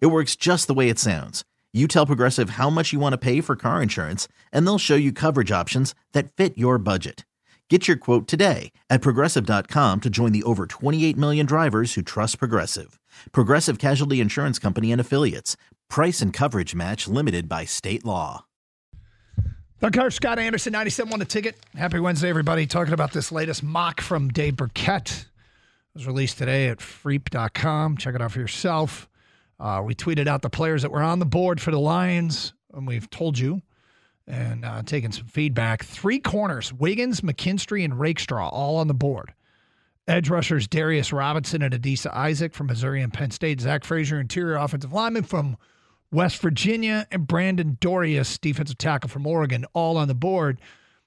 It works just the way it sounds. You tell Progressive how much you want to pay for car insurance, and they'll show you coverage options that fit your budget. Get your quote today at progressive.com to join the over 28 million drivers who trust Progressive. Progressive Casualty Insurance Company and Affiliates. Price and coverage match limited by state law. The car, Scott Anderson, 97 won the ticket. Happy Wednesday, everybody. Talking about this latest mock from Dave Birkett. It was released today at freep.com. Check it out for yourself. Uh, we tweeted out the players that were on the board for the Lions, and we've told you and uh, taken some feedback. Three corners Wiggins, McKinstry, and Rakestraw all on the board. Edge rushers Darius Robinson and Adisa Isaac from Missouri and Penn State. Zach Frazier, interior offensive lineman from West Virginia, and Brandon Dorlus, defensive tackle from Oregon, all on the board.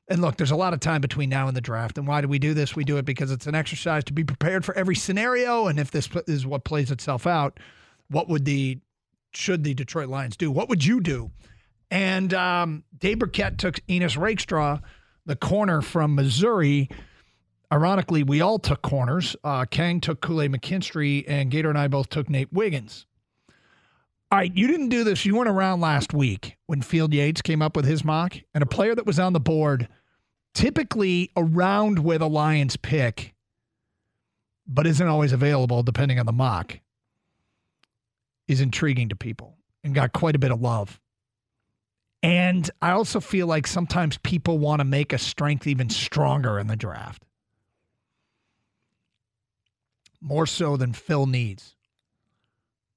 And look, there's a lot of time between now and the draft. And why do we do this? We do it because it's an exercise to be prepared for every scenario. And if this is what plays itself out, what would the should the Detroit Lions do? What would you do? And um, Dave Birkett took Ennis Rakestraw, the corner from Missouri. Ironically, we all took corners. Uh, Kang took Kool-Aid McKinstry, and Gator and I both took Nate Wiggins. All right, you didn't do this. You weren't around last week when Field Yates came up with his mock, and a player that was on the board, typically around where the Lions pick, but isn't always available depending on the mock, is intriguing to people and got quite a bit of love. And I also feel like sometimes people want to make a strength even stronger in the draft. More so than fill needs.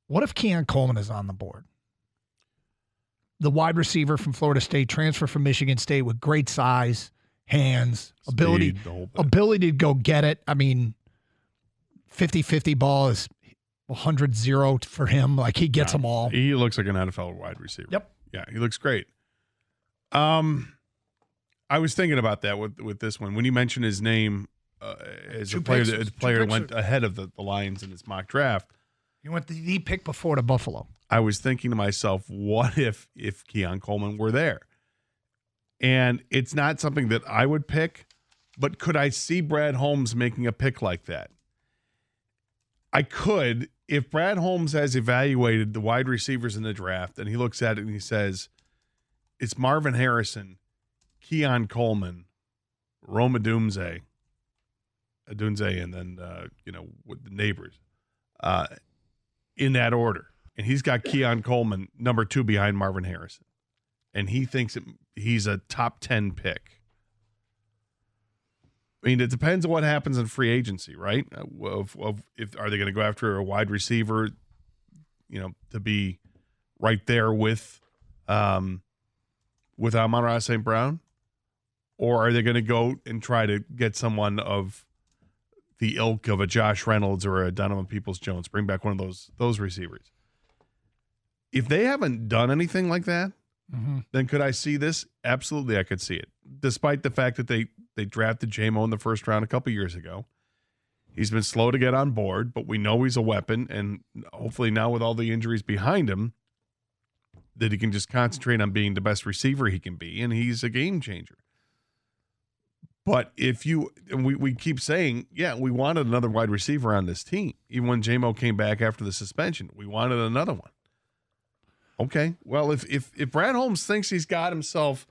What if Keon Coleman is on the board? The wide receiver from Florida State, transfer from Michigan State with great size, hands, Speed, ability, the whole bit. ability to go get it. I mean, 50 50 ball is 100 0 for him. Like he gets Yeah. them all. He looks like an NFL wide receiver. Yep. Yeah, he looks great. Um, I was thinking about that with with this one when you mentioned his name uh, as Two a player picks- that, as a two player went are- ahead of the, the Lions in his mock draft. You went the, the pick before to Buffalo. I was thinking to myself, what if if Keon Coleman were there? And it's not something that I would pick, but could I see Brad Holmes making a pick like that? I could if Brad Holmes has evaluated the wide receivers in the draft and he looks at it and he says, it's Marvin Harrison, Keon Coleman, Roma Doomsday, Dunze, and then uh, you know with the Nabers, uh, in that order. And he's got Keon Coleman number two behind Marvin Harrison, and he thinks it, he's a top ten pick. I mean, it depends on what happens in free agency, right? Uh, Of, of if are they going to go after a wide receiver, you know, to be right there with, um, with Amon-Ra St. Brown, or are they going to go and try to get someone of the ilk of a Josh Reynolds or a Donovan Peoples Jones, bring back one of those those receivers? If they haven't done anything like that, then could I see this? Absolutely, I could see it. Despite the fact that they they drafted Jamo in the first round a couple years ago, he's been slow to get on board, but we know he's a weapon, and hopefully now with all the injuries behind him, that he can just concentrate on being the best receiver he can be, and he's a game changer. But if you and we, we keep saying, yeah, we wanted another wide receiver on this team. Even when Jamo came back after the suspension, we wanted another one. Okay. Well, if if if Brad Holmes thinks he's got himself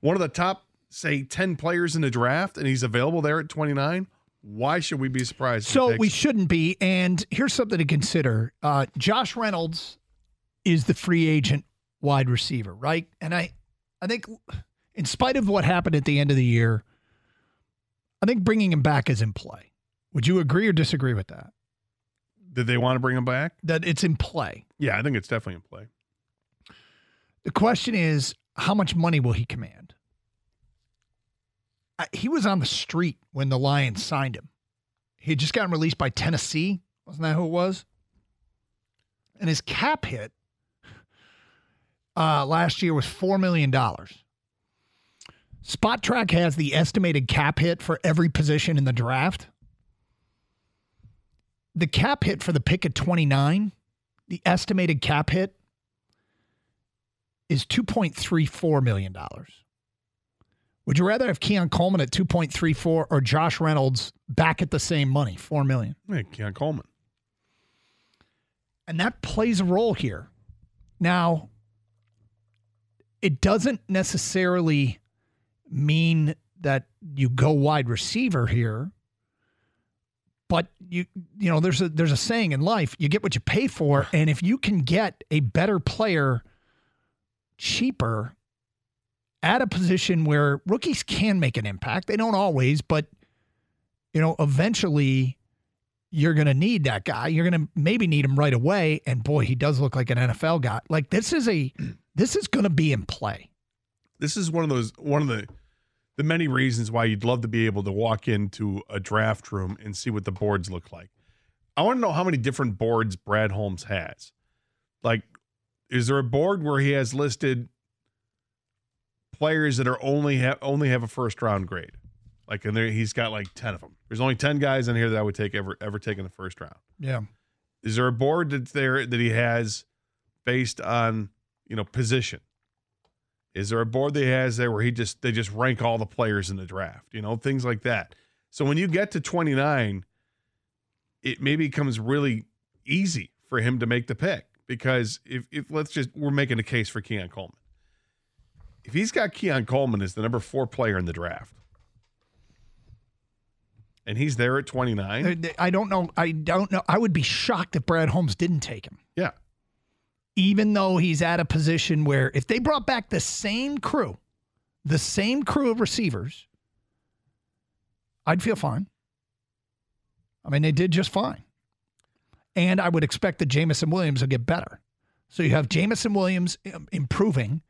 one of the top, say, ten players in the draft, and he's available there at twenty nine, why should we be surprised? So we shouldn't be. And here's something to consider: uh, Josh Reynolds is the free agent wide receiver, right? And I, I think, in spite of what happened at the end of the year, I think bringing him back is in play. Would you agree or disagree with that? Did they want to bring him back? That it's in play. Yeah, I think it's definitely in play. The question is, how much money will he command? He was on the street when the Lions signed him. He had just gotten released by Tennessee. Wasn't that who it was? And his cap hit uh, last year was $4 million. Spotrac has the estimated cap hit for every position in the draft. The cap hit for the pick at 29, the estimated cap hit is $2.34 million. Would you rather have Keon Coleman at 2.34 or Josh Reynolds back at the same money, 4 million? Hey, Keon Coleman. And that plays a role here. Now, it doesn't necessarily mean that you go wide receiver here, but you you know there's a there's a saying in life, you get what you pay for, and if you can get a better player cheaper at a position where rookies can make an impact, they don't always, but you know, eventually you're going to need that guy. You're going to maybe need him right away. And boy, he does look like an NFL guy. Like this is a, this is going to be in play. This is one of those one of the the many reasons why you'd love to be able to walk into a draft room and see what the boards look like. I want to know how many different boards Brad Holmes has. Like, is there a board where he has listed players that are only have only have a first round grade? Like, and there he's got like ten of them. There's only ten guys in here that I would take ever ever take in the first round. Yeah. Is there a board that's there that he has based on you know position? Is there a board that he has there where he just they just rank all the players in the draft? You know things like that. So when you get to 29, it maybe becomes really easy for him to make the pick because if if let's just we're making a case for Keon Coleman. If he's got Keon Coleman as the number four player in the draft, and he's there at 29. I don't know. I don't know. I would be shocked if Brad Holmes didn't take him. Yeah. Even though he's at a position where if they brought back the same crew, the same crew of receivers, I'd feel fine. I mean, they did just fine. And I would expect that Jameson Williams will get better. So you have Jameson Williams improving.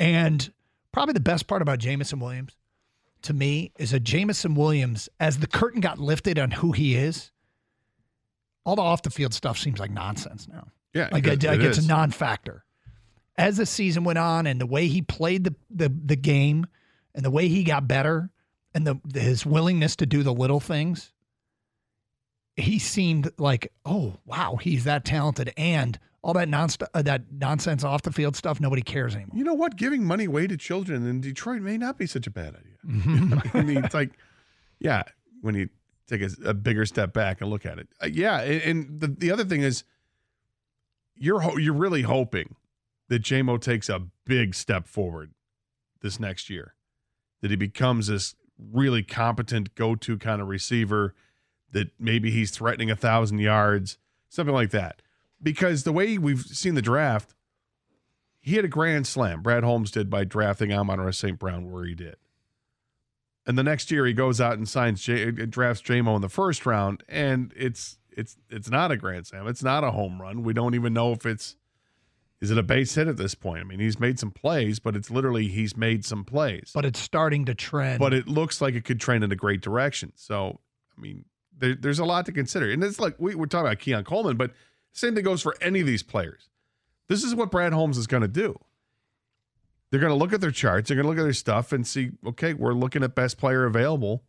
And probably the best part about Jameson Williams to me is that Jameson Williams, as the curtain got lifted on who he is, all the off the field stuff seems like nonsense now. Yeah, like, it, like it it's is. a non-factor. As the season went on, and the way he played the the, the game, and the way he got better, and the, the his willingness to do the little things, he seemed like, oh wow, he's that talented, and all that non uh, that nonsense off the field stuff, nobody cares anymore. You know what? Giving money away to children in Detroit may not be such a bad idea. I mean, it's like, yeah, when you take a, a bigger step back and look at it, uh, yeah. And, and the the other thing is, you're ho- you're really hoping that Jamo takes a big step forward this next year, that he becomes this really competent go-to kind of receiver, that maybe he's threatening a thousand yards, something like that. Because the way we've seen the draft, he had a grand slam. Brad Holmes did by drafting Amon St. Brown where he did. And the next year he goes out and signs J, uh, drafts Jamo in the first round, and it's it's it's not a grand slam. It's not a home run. We don't even know if it's is it a base hit at this point. I mean, he's made some plays, but it's literally he's made some plays. But it's starting to trend. But it looks like it could trend in a great direction. So, I mean, there, there's a lot to consider. And it's like we, we're talking about Keon Coleman, but same thing goes for any of these players. This is what Brad Holmes is going to do. They're going to look at their charts, they're going to look at their stuff and see, okay, we're looking at best player available.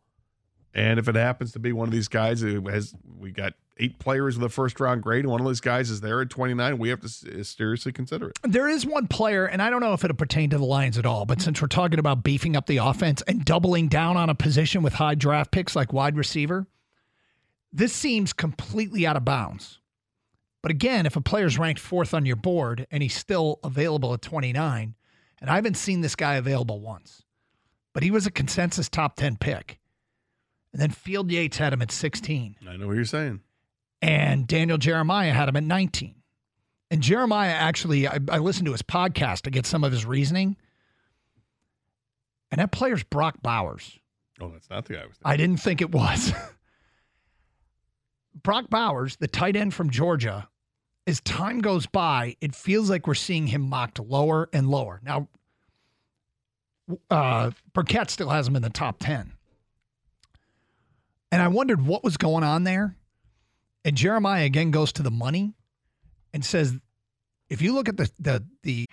And if it happens to be one of these guys who has, we got eight players with a first round grade, and one of those guys is there at 29, we have to seriously consider it. There is one player, and I don't know if it'll pertain to the Lions at all, but since we're talking about beefing up the offense and doubling down on a position with high draft picks like wide receiver, this seems completely out of bounds. But again, if a player's ranked fourth on your board and he's still available at 29, and I haven't seen this guy available once, but he was a consensus top 10 pick. And then Field Yates had him at 16. I know what you're saying. And Daniel Jeremiah had him at 19. And Jeremiah actually, I, I listened to his podcast to get some of his reasoning. And that player's Brock Bowers. Oh, that's not the guy I was thinking. I didn't think it was. Brock Bowers, the tight end from Georgia, as time goes by, it feels like we're seeing him mocked lower and lower. Now, uh, Birkett still has him in the top 10. And I wondered what was going on there. And Jeremiah again goes to the money and says if you look at the the the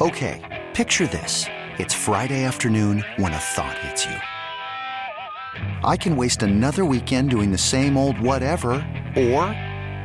Okay, picture this. It's Friday afternoon when a thought hits you. I can waste another weekend doing the same old whatever, or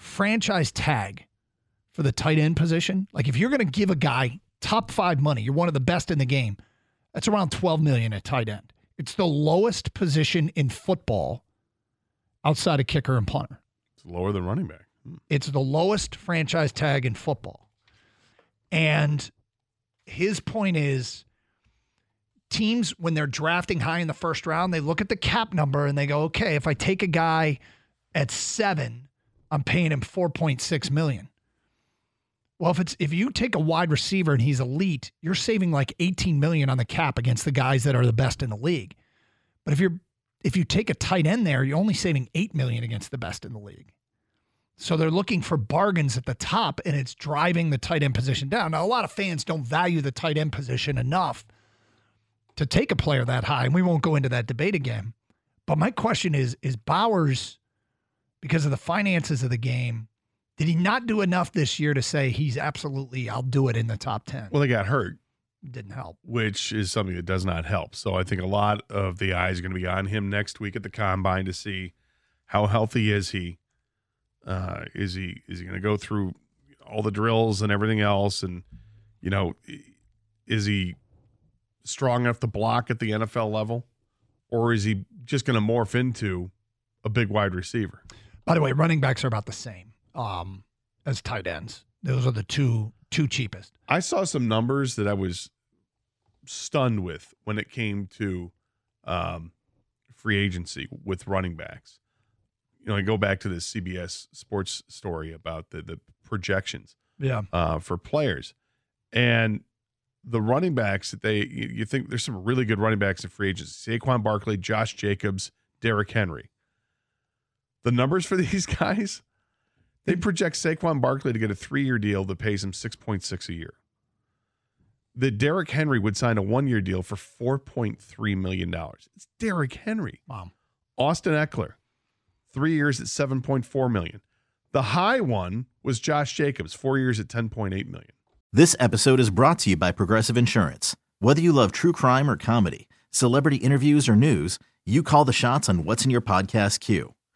Franchise tag for the tight end position, like if you're going to give a guy top five money, you're one of the best in the game. That's around 12 million at tight end. It's the lowest position in football outside of kicker and punter. It's lower than running back. Hmm. It's the lowest franchise tag in football. And his point is teams, when they're drafting high in the first round, they look at the cap number and they go, okay, if I take a guy at seven, I'm paying him 4.6 million. Well, if it's if you take a wide receiver and he's elite, you're saving like 18 million on the cap against the guys that are the best in the league. But if you're if you take a tight end there, you're only saving 8 million against the best in the league. So they're looking for bargains at the top and it's driving the tight end position down. Now, a lot of fans don't value the tight end position enough to take a player that high, and we won't go into that debate again. But my question is is Bowers, because of the finances of the game, did he not do enough this year to say he's absolutely, I'll do it in the top 10? Well, they got hurt, Didn't help. which is something that does not help. So I think a lot of the eyes are going to be on him next week at the combine to see how healthy is he. Uh, is he is he going to go through all the drills and everything else? And you know, is he strong enough to block at the NFL level, or is he just going to morph into a big wide receiver? By the way, running backs are about the same um, as tight ends. Those are the two two cheapest. I saw some numbers that I was stunned with when it came to um, free agency with running backs. You know, I go back to this CBS Sports story about the the projections Yeah. uh, for players, and the running backs that they you, you think there's some really good running backs in free agency: Saquon Barkley, Josh Jacobs, Derrick Henry. The numbers for these guys, they project Saquon Barkley to get a three-year deal that pays him six point six a year. That Derrick Henry would sign a one-year deal for four point three million dollars. It's Derrick Henry. Wow. Austin Ekeler, three years at seven point four million. The high one was Josh Jacobs, four years at ten point eight million. This episode is brought to you by Progressive Insurance. Whether you love true crime or comedy, celebrity interviews, or news, you call the shots on what's in your podcast queue.